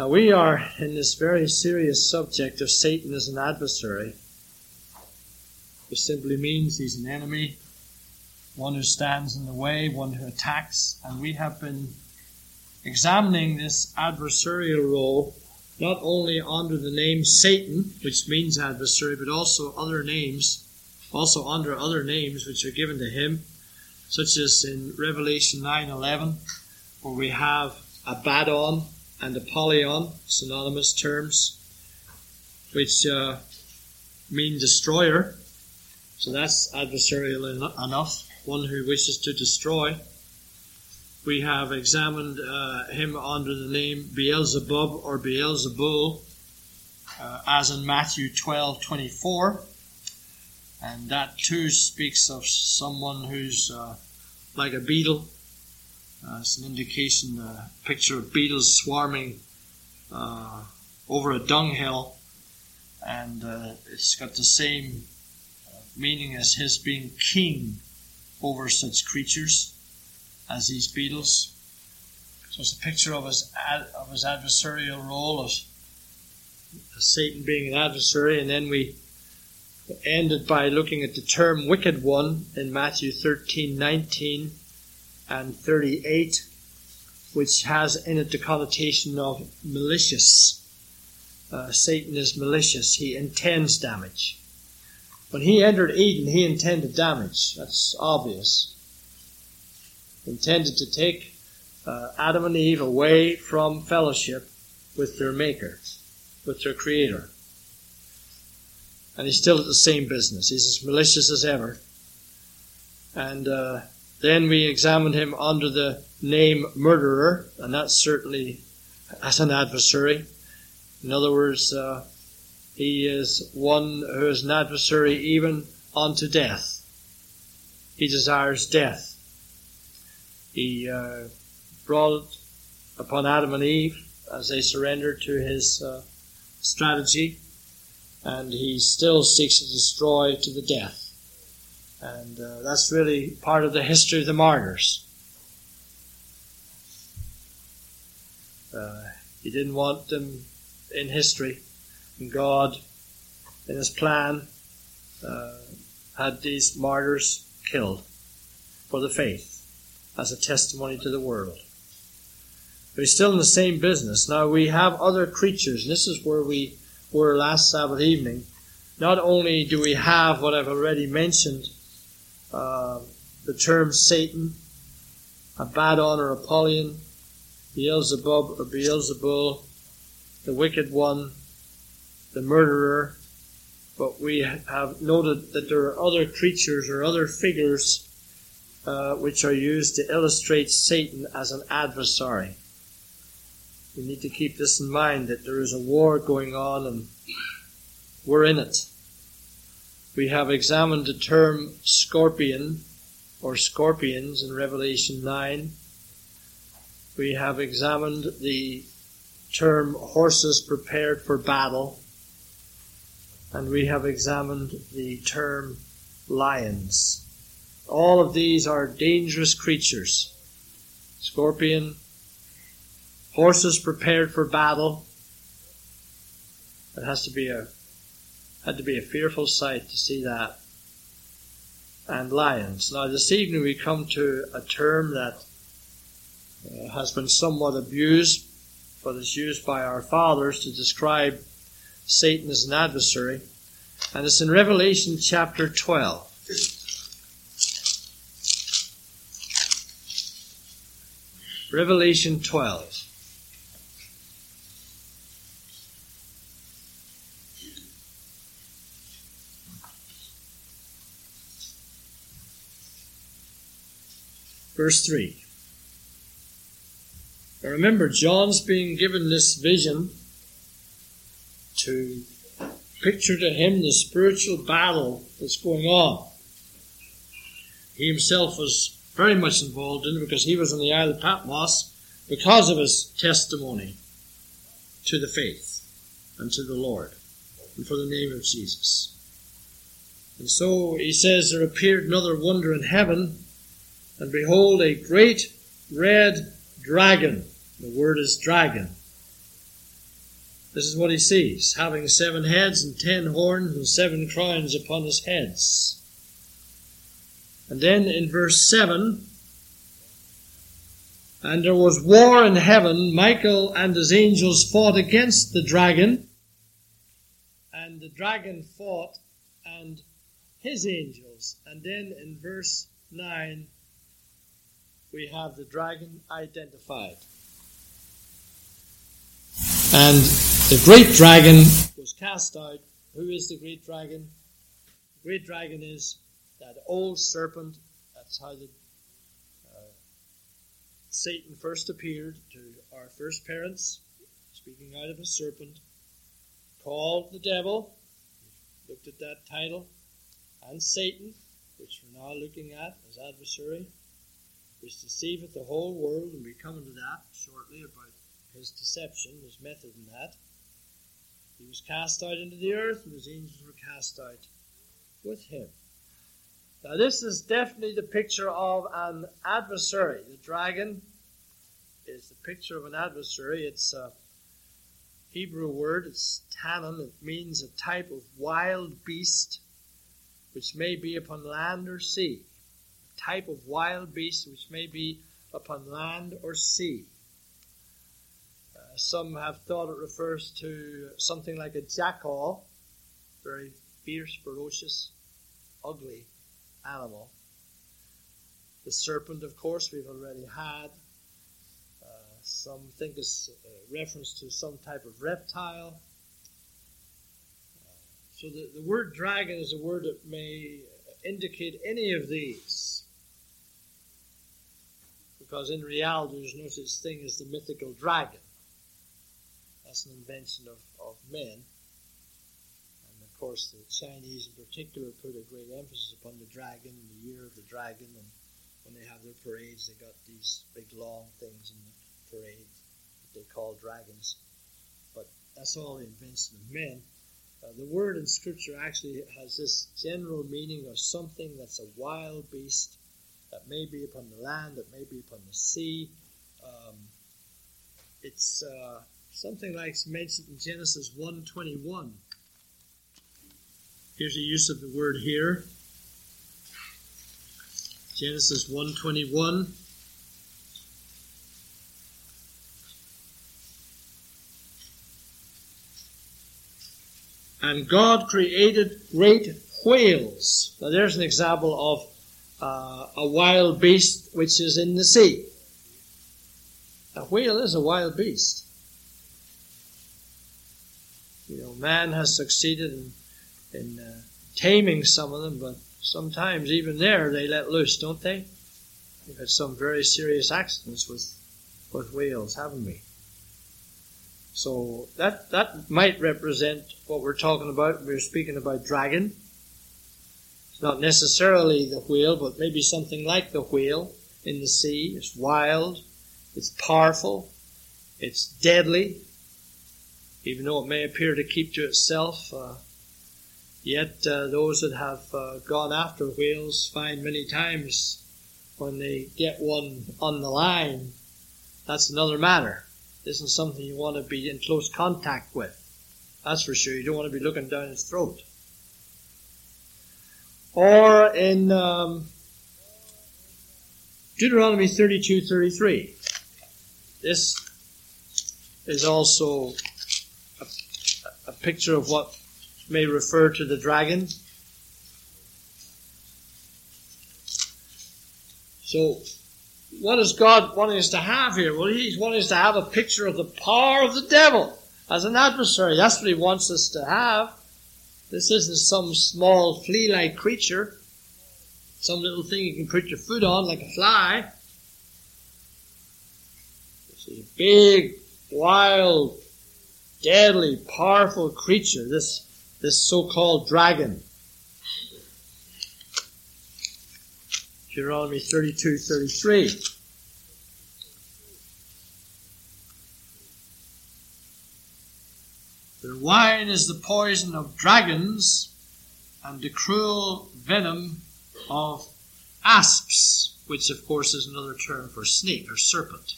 Now, we are in this very serious subject of Satan as an adversary, which simply means he's an enemy, one who stands in the way, one who attacks, and we have been examining this adversarial role not only under the name Satan, which means adversary, but also other names, also under other names which are given to him, such as in Revelation 9:11, where we have Abaddon, and Apollyon, synonymous terms, which uh, mean destroyer. So that's adversarial enough, one who wishes to destroy. We have examined uh, him under the name Beelzebub or Beelzebul, uh, as in Matthew 12 24. And that too speaks of someone who's uh, like a beetle, uh, it's an indication, a uh, picture of beetles swarming uh, over a dunghill, and uh, it's got the same uh, meaning as his being king over such creatures as these beetles. So it's a picture of his ad, of his adversarial role of Satan being an adversary, and then we ended by looking at the term wicked one in Matthew thirteen nineteen and 38, which has in it the connotation of malicious. Uh, Satan is malicious. He intends damage. When he entered Eden, he intended damage. That's obvious. Intended to take uh, Adam and Eve away from fellowship with their Maker, with their Creator. And he's still at the same business. He's as malicious as ever. And uh, then we examined him under the name murderer, and that's certainly as an adversary. In other words, uh, he is one who is an adversary even unto death. He desires death. He uh, brought it upon Adam and Eve as they surrendered to his uh, strategy, and he still seeks to destroy to the death. And uh, that's really part of the history of the martyrs. Uh, he didn't want them in history. And God, in His plan, uh, had these martyrs killed for the faith as a testimony to the world. But he's still in the same business. Now we have other creatures, this is where we were last Sabbath evening. Not only do we have what I've already mentioned uh, the term Satan, Abaddon or Apollyon, Beelzebub or Beelzebul, the wicked one, the murderer. But we have noted that there are other creatures or other figures uh, which are used to illustrate Satan as an adversary. We need to keep this in mind that there is a war going on and we're in it. We have examined the term scorpion or scorpions in Revelation 9. We have examined the term horses prepared for battle. And we have examined the term lions. All of these are dangerous creatures. Scorpion, horses prepared for battle. It has to be a had to be a fearful sight to see that. And lions. Now, this evening we come to a term that uh, has been somewhat abused, but is used by our fathers to describe Satan as an adversary. And it's in Revelation chapter 12. Revelation 12. Verse 3. Now remember, John's being given this vision to picture to him the spiritual battle that's going on. He himself was very much involved in it because he was on the Isle of Patmos because of his testimony to the faith and to the Lord and for the name of Jesus. And so he says there appeared another wonder in heaven and behold, a great red dragon. The word is dragon. This is what he sees having seven heads and ten horns and seven crowns upon his heads. And then in verse 7 And there was war in heaven. Michael and his angels fought against the dragon. And the dragon fought and his angels. And then in verse 9 we have the dragon identified. And the great dragon was cast out. Who is the great dragon? The great dragon is that old serpent. That's how the uh, Satan first appeared to our first parents, speaking out of a serpent, called the devil. Looked at that title, and Satan, which we're now looking at as adversary, which deceiveth the whole world, and we come into that shortly about his deception, his method in that. He was cast out into the earth, and his angels were cast out with him. Now, this is definitely the picture of an adversary. The dragon is the picture of an adversary. It's a Hebrew word, it's tannin. It means a type of wild beast which may be upon land or sea. Type of wild beast which may be upon land or sea. Some have thought it refers to something like a jackal, very fierce, ferocious, ugly animal. The serpent, of course, we've already had. Uh, some think it's a reference to some type of reptile. Uh, so the, the word dragon is a word that may indicate any of these. Because in reality, there's no such thing as the mythical dragon. That's an invention of, of men. And of course, the Chinese in particular put a great emphasis upon the dragon the year of the dragon. And when they have their parades, they got these big long things in the parade that they call dragons. But that's all the invention of men. Uh, the word in Scripture actually has this general meaning of something that's a wild beast that may be upon the land, that may be upon the sea. Um, it's uh, something like mentioned in Genesis 1:21. Here's a use of the word here. Genesis 1:21. And God created great whales. Now there's an example of uh, a wild beast which is in the sea. A whale is a wild beast. You know, man has succeeded in, in uh, taming some of them, but sometimes even there they let loose, don't they? We've had some very serious accidents with with whales, haven't we? So that that might represent what we're talking about. We're speaking about dragon. It's not necessarily the whale, but maybe something like the whale in the sea. It's wild, it's powerful, it's deadly, even though it may appear to keep to itself. Uh, yet uh, those that have uh, gone after whales find many times when they get one on the line, that's another matter. This isn't something you want to be in close contact with. That's for sure. You don't want to be looking down his throat. Or in um, Deuteronomy 32 33. This is also a picture of what may refer to the dragon. So, what is God wanting us to have here? Well, He's wanting us to have a picture of the power of the devil as an adversary. That's what He wants us to have. This isn't some small flea-like creature, some little thing you can put your foot on like a fly. This is a big, wild, deadly, powerful creature, this, this so-called dragon. Deuteronomy 32, 33. Wine is the poison of dragons and the cruel venom of asps, which of course is another term for snake or serpent.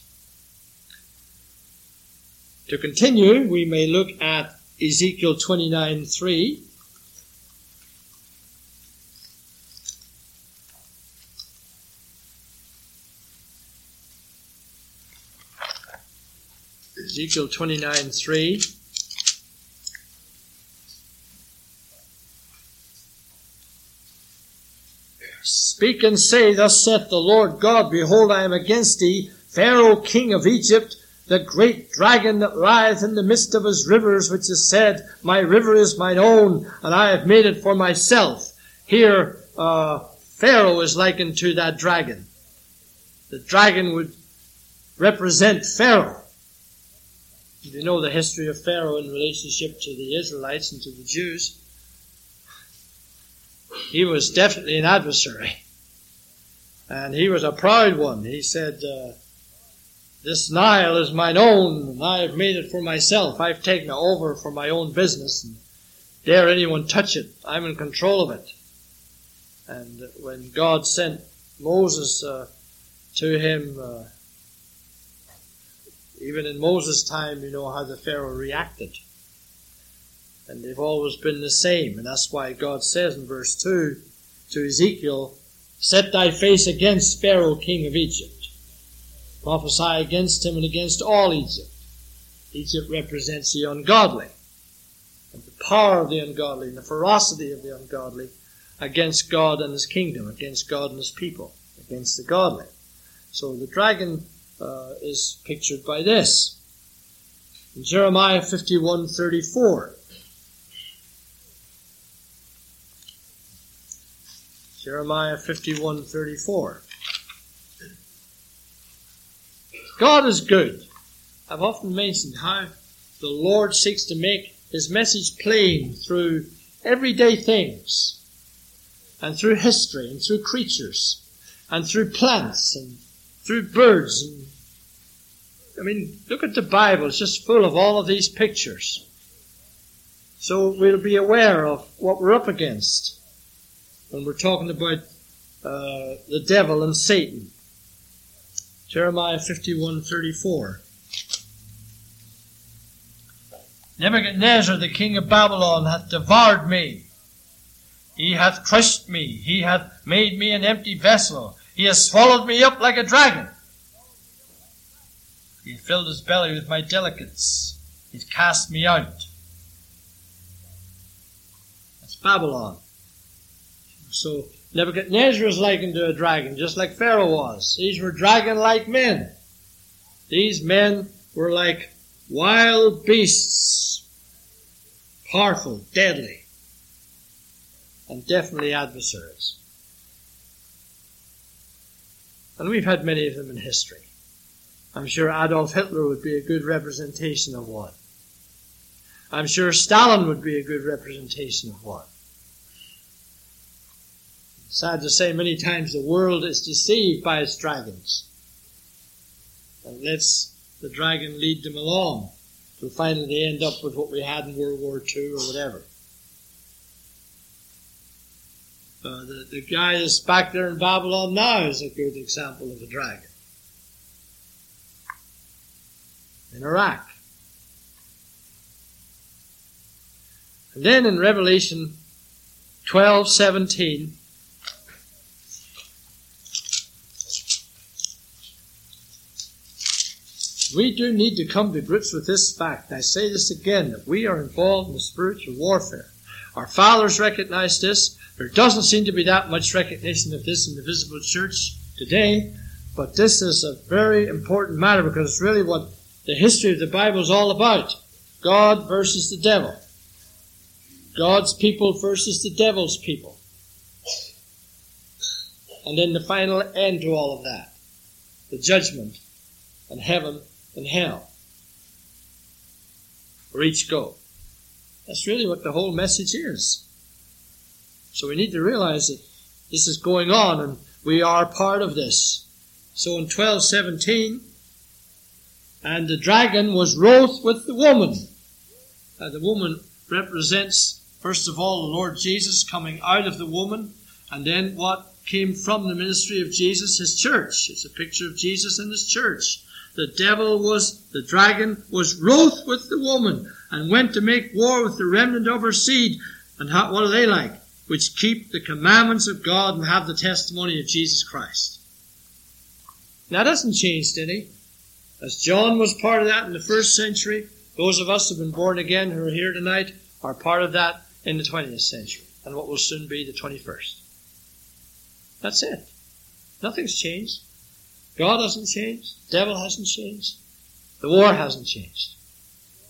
To continue, we may look at Ezekiel 29 3. Ezekiel 29 3. Speak and say, Thus saith the Lord God, Behold, I am against thee, Pharaoh king of Egypt, the great dragon that lieth in the midst of his rivers, which has said, My river is mine own, and I have made it for myself. Here, uh, Pharaoh is likened to that dragon. The dragon would represent Pharaoh. If You know the history of Pharaoh in relationship to the Israelites and to the Jews. He was definitely an adversary. And he was a proud one. He said, uh, This Nile is mine own, and I have made it for myself. I've taken it over for my own business, and dare anyone touch it. I'm in control of it. And when God sent Moses uh, to him, uh, even in Moses' time, you know how the Pharaoh reacted. And they've always been the same. And that's why God says in verse 2 to Ezekiel, Set thy face against Pharaoh, king of Egypt. Prophesy against him and against all Egypt. Egypt represents the ungodly. And the power of the ungodly and the ferocity of the ungodly against God and his kingdom, against God and his people, against the godly. So the dragon uh, is pictured by this. In Jeremiah 51:34. Jeremiah 51:34. God is good. I've often mentioned how the Lord seeks to make his message plain through everyday things and through history and through creatures and through plants and through birds and I mean, look at the Bible. It's just full of all of these pictures. So we'll be aware of what we're up against when we're talking about uh, the devil and Satan. Jeremiah 51:34. Nebuchadnezzar, the king of Babylon, hath devoured me. He hath crushed me. He hath made me an empty vessel. He has swallowed me up like a dragon. He filled his belly with my delicates. He cast me out. That's Babylon. So Nebuchadnezzar is likened to a dragon, just like Pharaoh was. These were dragon-like men. These men were like wild beasts, powerful, deadly, and definitely adversaries. And we've had many of them in history. I'm sure Adolf Hitler would be a good representation of one. I'm sure Stalin would be a good representation of one. Sad to say, many times the world is deceived by its dragons and lets the dragon lead them along till finally they end up with what we had in World War II or whatever. Uh, the, the guy that's back there in Babylon now is a good example of a dragon. in Iraq. And then in Revelation 12, 17, we do need to come to grips with this fact. I say this again, that we are involved in the spiritual warfare. Our fathers recognized this. There doesn't seem to be that much recognition of this in the visible church today, but this is a very important matter because it's really what the history of the Bible is all about. God versus the devil. God's people versus the devil's people. And then the final end to all of that. The judgment and heaven and hell. Where each go. That's really what the whole message is. So we need to realize that this is going on and we are part of this. So in 1217, and the dragon was wroth with the woman. Uh, the woman represents, first of all, the Lord Jesus coming out of the woman, and then what came from the ministry of Jesus, his church. It's a picture of Jesus and his church. The devil was, the dragon was wroth with the woman and went to make war with the remnant of her seed. And how, what are they like? Which keep the commandments of God and have the testimony of Jesus Christ. Now, that hasn't changed any. As John was part of that in the first century, those of us who have been born again who are here tonight are part of that in the 20th century and what will soon be the 21st. That's it. Nothing's changed. God hasn't changed. Devil hasn't changed. The war hasn't changed.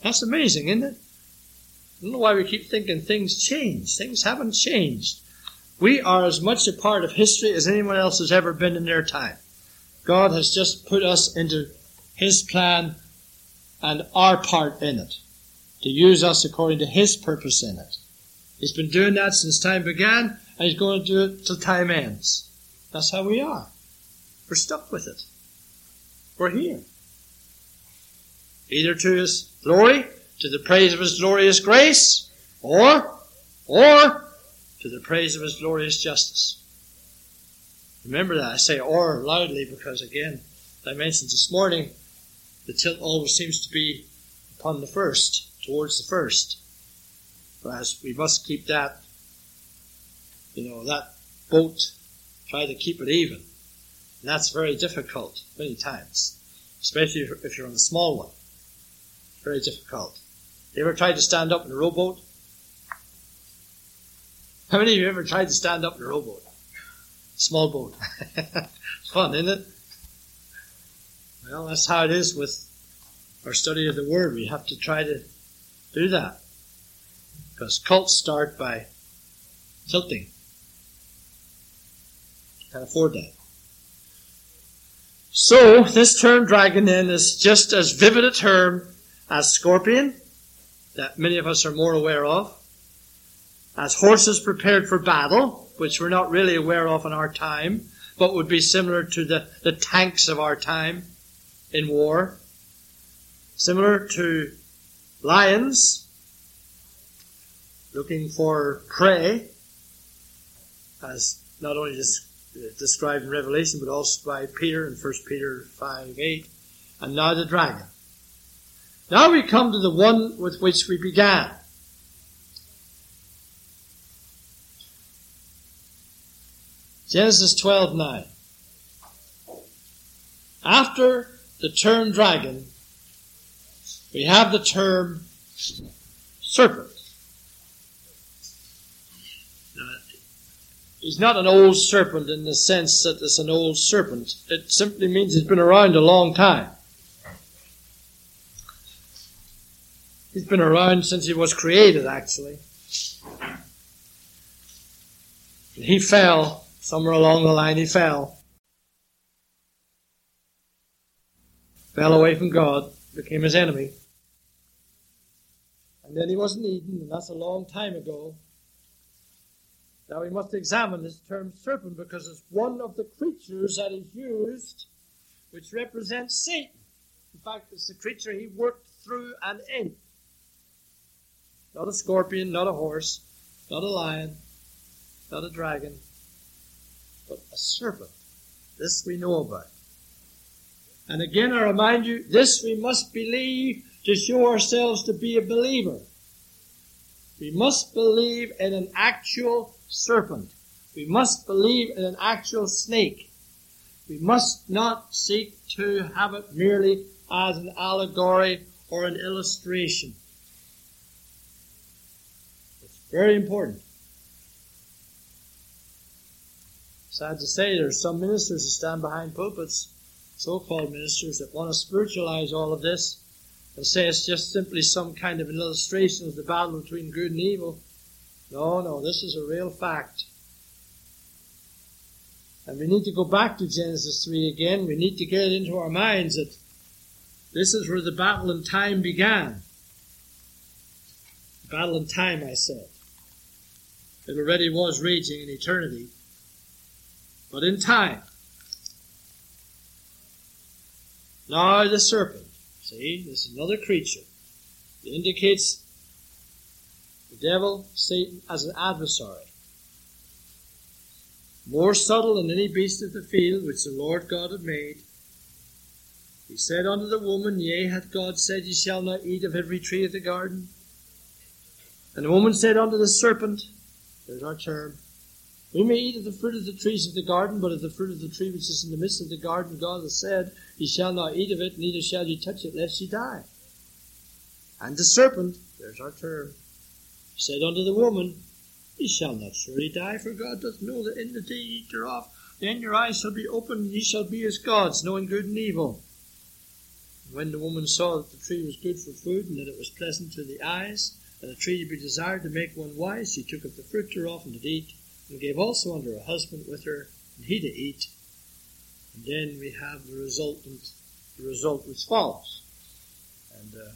That's amazing, isn't it? I don't know why we keep thinking things change. Things haven't changed. We are as much a part of history as anyone else has ever been in their time. God has just put us into His plan and our part in it, to use us according to His purpose in it. He's been doing that since time began, and He's going to do it till time ends. That's how we are. We're stuck with it. We're here. Either to His glory, to the praise of His glorious grace, or, or to the praise of His glorious justice. Remember that. I say or loudly because, again, I mentioned this morning, the tilt always seems to be upon the first, towards the first. Whereas we must keep that, you know, that boat, try to keep it even. And that's very difficult many times, especially if you're on a small one. Very difficult. You ever tried to stand up in a rowboat? How many of you ever tried to stand up in a rowboat? Small boat. Fun, isn't it? Well, that's how it is with our study of the Word. We have to try to do that. Because cults start by tilting. Can't afford that. So, this term dragon then is just as vivid a term as scorpion, that many of us are more aware of, as horses prepared for battle, which we're not really aware of in our time, but would be similar to the, the tanks of our time in war, similar to lions looking for prey, as not only just Uh, described in Revelation, but also by Peter in 1 Peter 5 8, and now the dragon. Now we come to the one with which we began. Genesis 12 9. After the term dragon, we have the term serpent. He's not an old serpent in the sense that it's an old serpent. It simply means he's been around a long time. He's been around since he was created, actually. He fell, somewhere along the line he fell. Fell away from God, became his enemy. And then he was in Eden, and that's a long time ago. Now we must examine this term serpent because it's one of the creatures that is used which represents Satan. In fact, it's the creature he worked through and in. Not a scorpion, not a horse, not a lion, not a dragon, but a serpent. This we know about. And again, I remind you, this we must believe to show ourselves to be a believer. We must believe in an actual serpent. We must believe in an actual snake. We must not seek to have it merely as an allegory or an illustration. It's very important. Sad to say, there's some ministers that stand behind pulpits, so-called ministers, that want to spiritualize all of this and say it's just simply some kind of an illustration of the battle between good and evil. No, no, this is a real fact. And we need to go back to Genesis 3 again. We need to get it into our minds that this is where the battle in time began. Battle in time, I said. It already was raging in eternity. But in time. Now the serpent. See, this is another creature. It indicates devil, Satan, as an adversary. More subtle than any beast of the field which the Lord God had made. He said unto the woman, Yea, hath God said, Ye shall not eat of every tree of the garden? And the woman said unto the serpent, There's our term, We may eat of the fruit of the trees of the garden, but of the fruit of the tree which is in the midst of the garden, God has said, Ye shall not eat of it, neither shall ye touch it, lest ye die. And the serpent, there's our term, said unto the woman, Ye shall not surely die, for God doth know that in the day ye eat thereof, then your eyes shall be opened, and ye shall be as gods, knowing good and evil. And when the woman saw that the tree was good for food, and that it was pleasant to the eyes, and a tree to be desired to make one wise, she took of the fruit thereof and did eat, and gave also unto her husband with her, and he did eat. And then we have the resultant, the result which follows. And uh,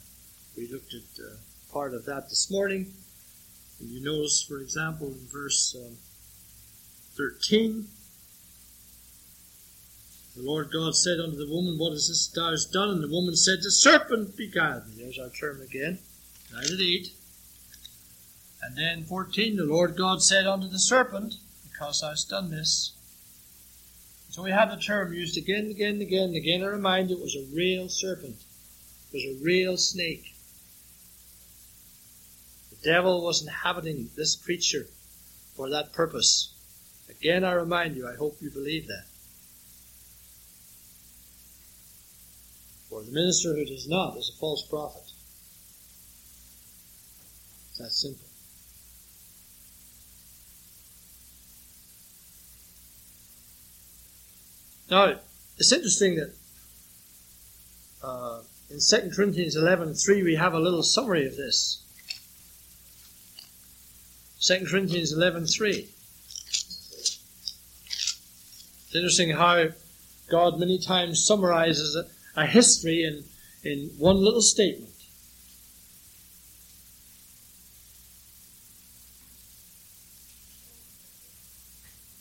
we looked at uh, part of that this morning. And you notice, for example, in verse um, 13, the Lord God said unto the woman, What is this thou hast done? And the woman said, The serpent beguiled me. There's our term again. I did eat. And then 14, the Lord God said unto the serpent, Because thou hast done this. So we have the term used again and again and again and again. I remind you, it was a real serpent. It was a real snake. The devil was inhabiting this creature for that purpose. Again, I remind you, I hope you believe that. For the minister who does not is a false prophet. It's that simple. Now, it's interesting that uh, in 2 Corinthians 11.3 we have a little summary of this. 2 Corinthians 11.3 It's interesting how God many times summarizes a, a history in, in one little statement.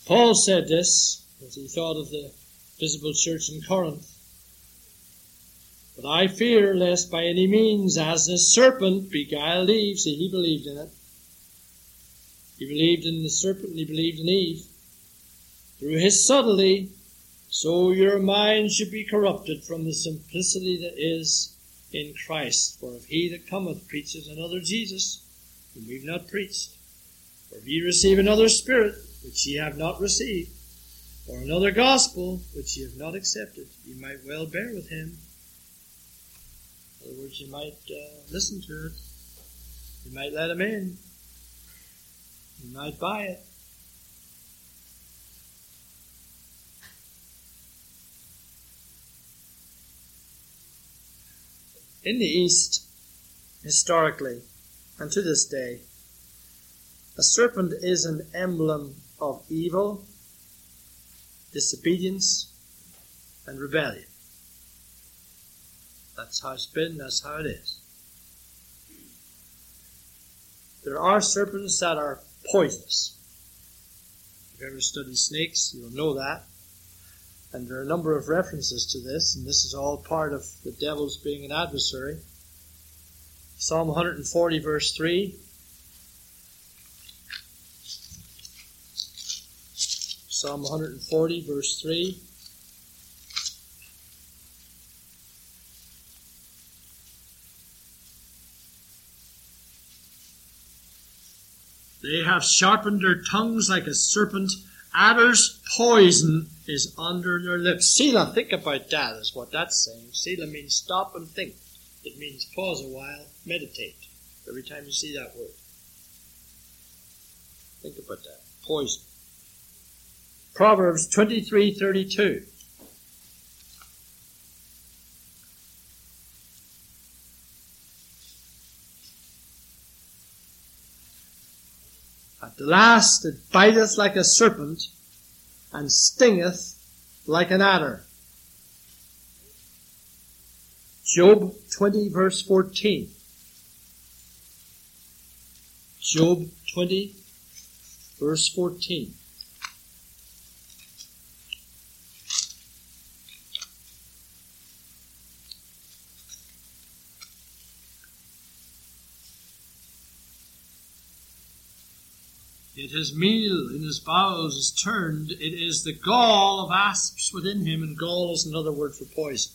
Paul said this as he thought of the visible church in Corinth. But I fear lest by any means, as the serpent beguiled Eve, see, he believed in it. He believed in the serpent and he believed in Eve. Through his subtlety, so your mind should be corrupted from the simplicity that is in Christ. For if he that cometh preaches another Jesus, whom we've not preached, or if ye receive another spirit, which ye have not received, or another gospel which ye have not accepted, ye might well bear with him. In other words, you might uh, listen to it. You might let him in. You might buy it. In the East, historically, and to this day, a serpent is an emblem of evil disobedience, and rebellion. That's how it's been, that's how it is. There are serpents that are poisonous. If you've ever studied snakes, you'll know that. And there are a number of references to this, and this is all part of the devil's being an adversary. Psalm 140, verse 3 Psalm 140, verse 3. They have sharpened their tongues like a serpent. Adder's poison is under their lips. Selah, think about that, is what that's saying. Selah means stop and think. It means pause a while, meditate. Every time you see that word. Think about that. Poison. Proverbs 23:32. The last it biteth like a serpent and stingeth like an adder. Job 20 verse 14. Job 20 verse 14. his meal in his bowels is turned, it is the gall of asps within him, and gall is another word for poison.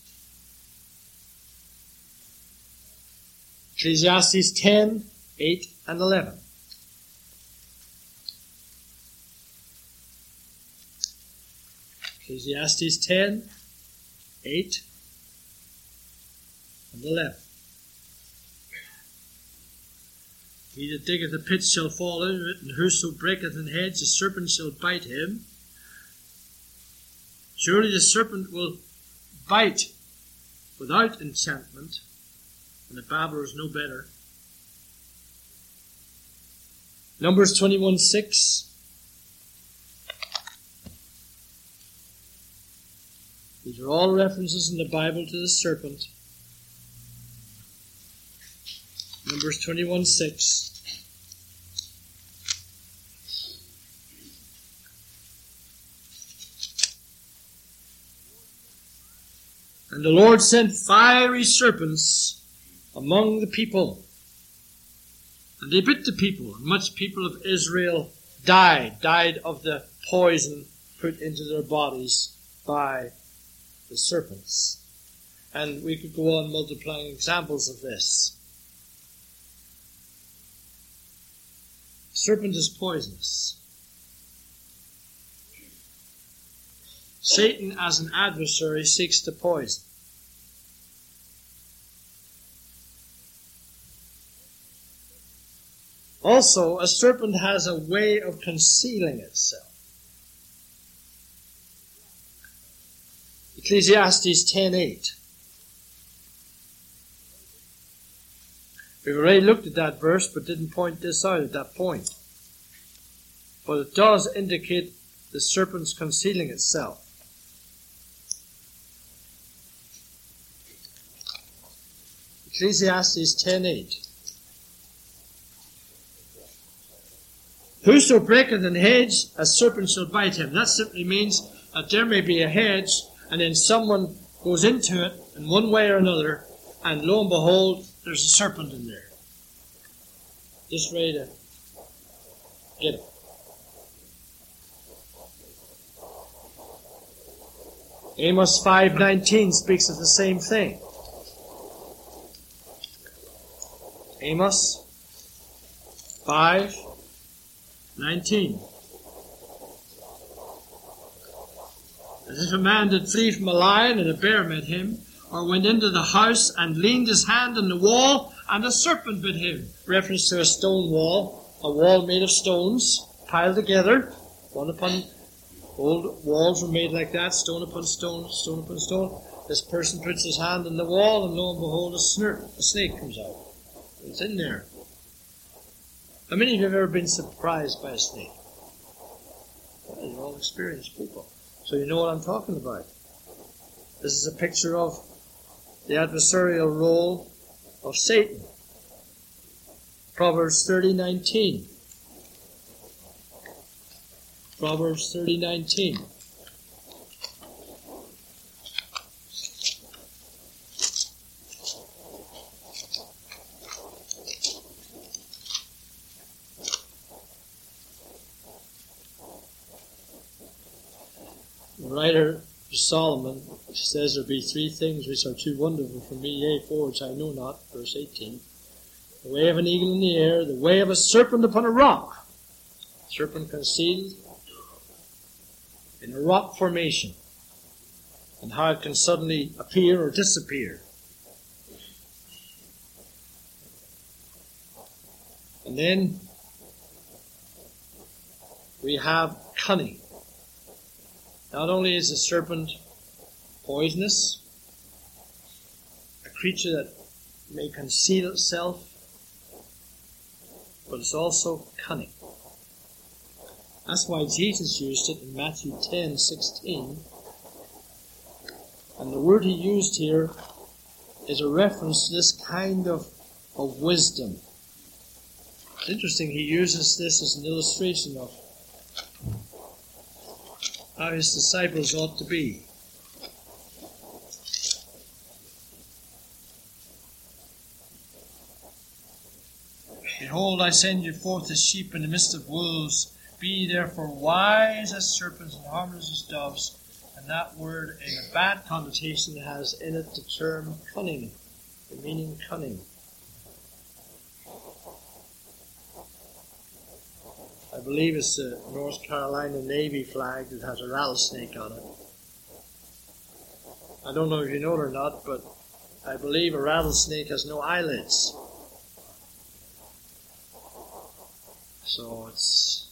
Ecclesiastes 10, 8, and 11. Ecclesiastes 10, 8, and 11. He that diggeth a pit shall fall into it, and whoso breaketh an hedge, the serpent shall bite him. Surely the serpent will bite without enchantment, and the babbler is no better. Numbers 21 6. These are all references in the Bible to the serpent. Numbers 21 6. And the Lord sent fiery serpents among the people. And they bit the people, and much people of Israel died, died of the poison put into their bodies by the serpents. And we could go on multiplying examples of this. Serpent is poisonous. Satan, as an adversary, seeks to poison. Also, a serpent has a way of concealing itself. Ecclesiastes 10.8 We've already looked at that verse, but didn't point this out at that point. But it does indicate the serpent's concealing itself. Ecclesiastes 10.8 Whoso breaketh an hedge, a serpent shall bite him. That simply means that there may be a hedge, and then someone goes into it in one way or another, and lo and behold, there's a serpent in there. Just ready to get it. Amos 5:19 speaks of the same thing. Amos 5:19 As if a man did flee from a lion and a bear met him, or went into the house and leaned his hand on the wall and a serpent bit him. Reference to a stone wall, a wall made of stones piled together, one upon old walls were made like that, stone upon stone, stone upon stone. This person puts his hand on the wall, and lo and behold, a, snir- a snake comes out. It's in there. How many of you have ever been surprised by a snake? Well, you're all experienced people, so you know what I'm talking about. This is a picture of the adversarial role of Satan. Proverbs 30:19. Proverbs 30:19. The writer Solomon says there be three things which are too wonderful for me, yea, four which I know not, verse 18. The way of an eagle in the air, the way of a serpent upon a rock. Serpent concealed in a rock formation, and how it can suddenly appear or disappear. And then we have cunning. Not only is the serpent poisonous, a creature that may conceal itself, but it's also cunning. That's why Jesus used it in Matthew 10 16. And the word he used here is a reference to this kind of, of wisdom. It's interesting, he uses this as an illustration of how his disciples ought to be. Behold, I send you forth as sheep in the midst of wolves. Be therefore wise as serpents and harmless as doves. And that word, in a bad connotation, has in it the term cunning, the meaning cunning. I believe it's the North Carolina Navy flag that has a rattlesnake on it. I don't know if you know it or not, but I believe a rattlesnake has no eyelids. So it's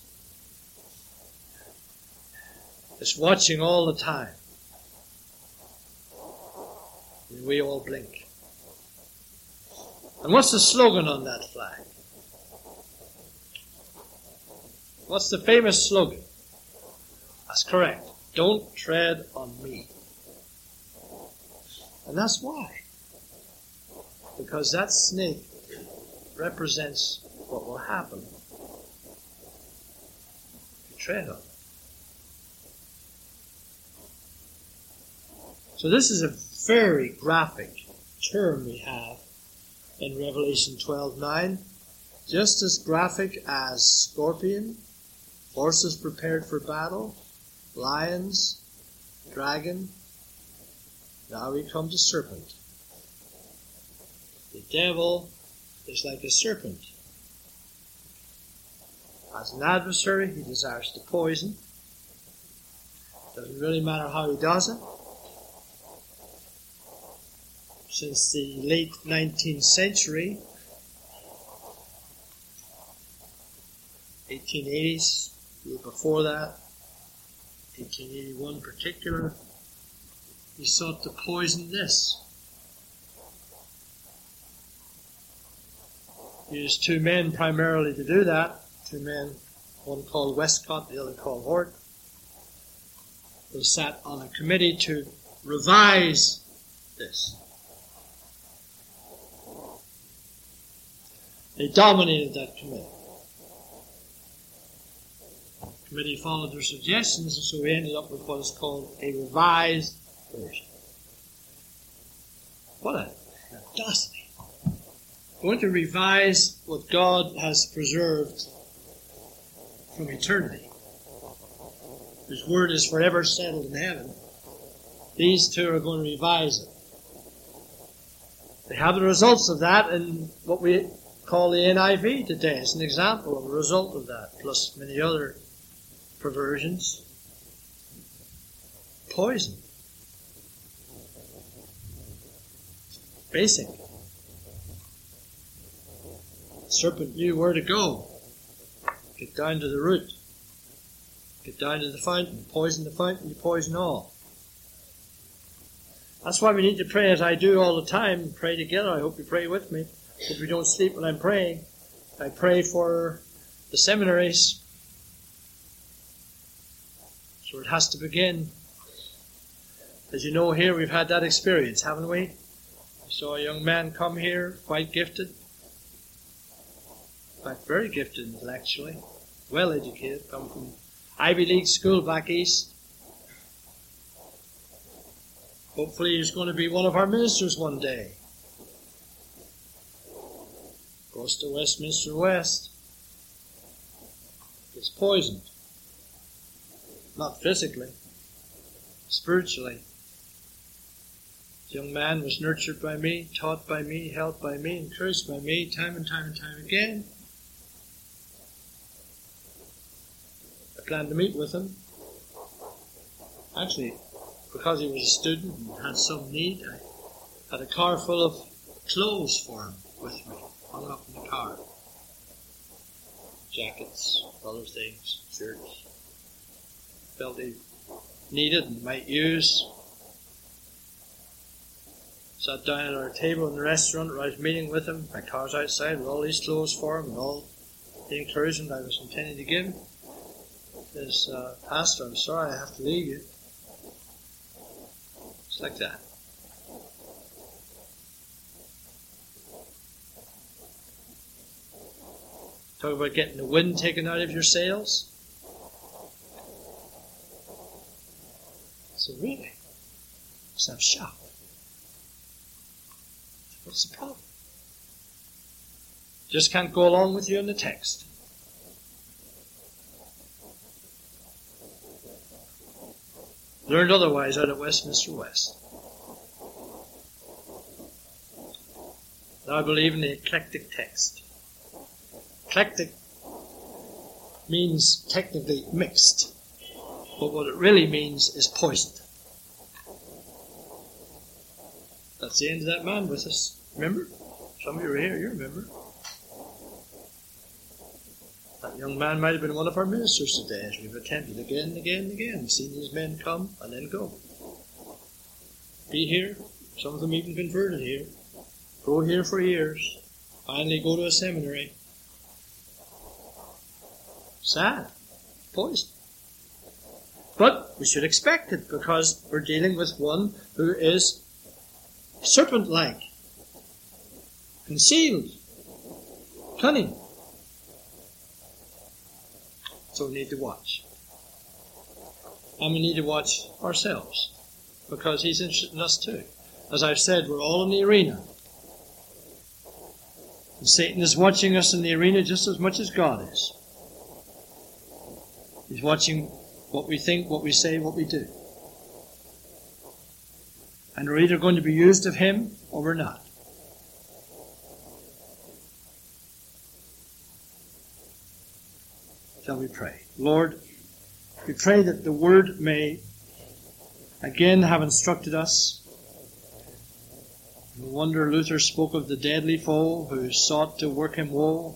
it's watching all the time. And we all blink. And what's the slogan on that flag? What's the famous slogan? That's correct. Don't tread on me. And that's why. Because that snake represents what will happen you tread on. So this is a very graphic term we have in Revelation 12:9, just as graphic as scorpion, horses prepared for battle, lions, dragon. Now we come to serpent. The devil is like a serpent. As an adversary, he desires to poison. Doesn't really matter how he does it. Since the late 19th century, 1880s, before that, 1881 in particular, he sought to poison this. Used two men primarily to do that. Two men, one called Westcott, the other called Hort. who sat on a committee to revise this. They dominated that committee. Committee followed their suggestions, and so we ended up with what is called a revised version. What a audacity going to revise what God has preserved from eternity. His word is forever settled in heaven. These two are going to revise it. They have the results of that in what we call the NIV today. It's an example of a result of that, plus many other perversions. Poison. Basic serpent knew where to go. Get down to the root. Get down to the fountain. Poison the fountain, you poison all. That's why we need to pray as I do all the time. Pray together. I hope you pray with me. Hope you don't sleep when I'm praying. I pray for the seminaries. So it has to begin. As you know, here we've had that experience, haven't we? We saw a young man come here, quite gifted, fact, very gifted intellectually, well educated, come from Ivy League school back east. Hopefully he's going to be one of our ministers one day. Goes to Westminster West. Gets poisoned. Not physically, spiritually. This young man was nurtured by me, taught by me, helped by me, encouraged by me time and time and time again. I planned to meet with him. Actually, because he was a student and had some need, I had a car full of clothes for him with me, hung up in the car. Jackets, other things, shirts. Felt he needed and might use. Sat down at our table in the restaurant where I was meeting with him. My car's outside with all these clothes for him and all the encouragement I was intending to give him as uh, pastor, I'm sorry I have to leave you. It's like that. Talk about getting the wind taken out of your sails. So really, I'm shocked. What's the problem? Just can't go along with you in the text. Learned otherwise out at Westminster West. I believe in the eclectic text. Eclectic means technically mixed, but what it really means is poisoned. That's the end of that man with us. Remember? Some of you are here, you remember. That young man might have been one of our ministers today, as we've attended again and again and again, seen these men come and then go. Be here, some of them even converted here, go here for years, finally go to a seminary. Sad. Poison. But we should expect it because we're dealing with one who is serpent like, concealed, cunning. So we need to watch. And we need to watch ourselves because he's interested in us too. As I've said, we're all in the arena. And Satan is watching us in the arena just as much as God is. He's watching what we think, what we say, what we do. And we're either going to be used of him or we're not. Shall we pray? Lord, we pray that the word may again have instructed us. No wonder Luther spoke of the deadly foe who sought to work him woe,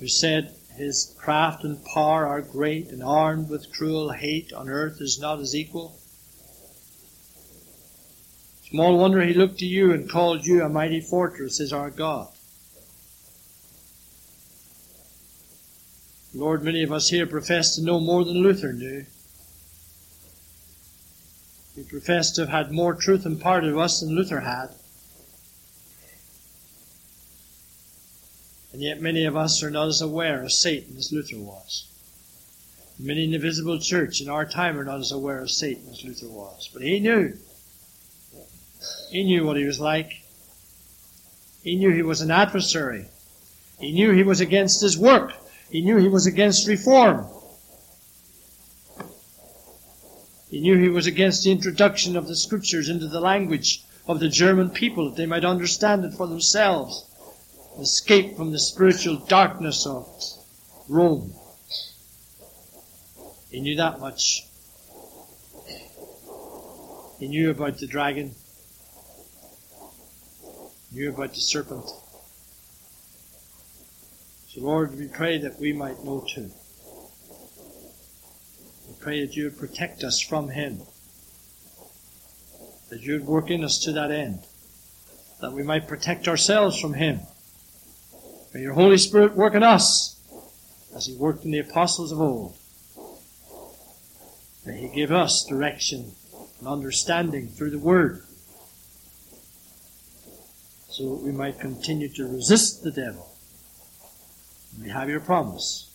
who said, His craft and power are great, and armed with cruel hate on earth is not his equal. Small wonder he looked to you and called you a mighty fortress is our God. Lord, many of us here profess to know more than Luther knew. We profess to have had more truth imparted to us than Luther had. And yet many of us are not as aware of Satan as Luther was. Many in the visible church in our time are not as aware of Satan as Luther was. But he knew. He knew what he was like. He knew he was an adversary. He knew he was against his work. He knew he was against reform. He knew he was against the introduction of the scriptures into the language of the German people that they might understand it for themselves, escape from the spiritual darkness of Rome. He knew that much. He knew about the dragon, he knew about the serpent. So, Lord, we pray that we might know too. We pray that you would protect us from him, that you would work in us to that end, that we might protect ourselves from him. May your Holy Spirit work in us as he worked in the apostles of old. May he give us direction and understanding through the Word so that we might continue to resist the devil we have your promise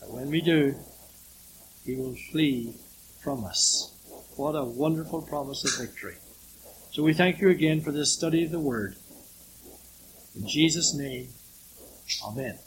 that when we do, he will flee from us. What a wonderful promise of victory. So we thank you again for this study of the Word. In Jesus' name, 好的。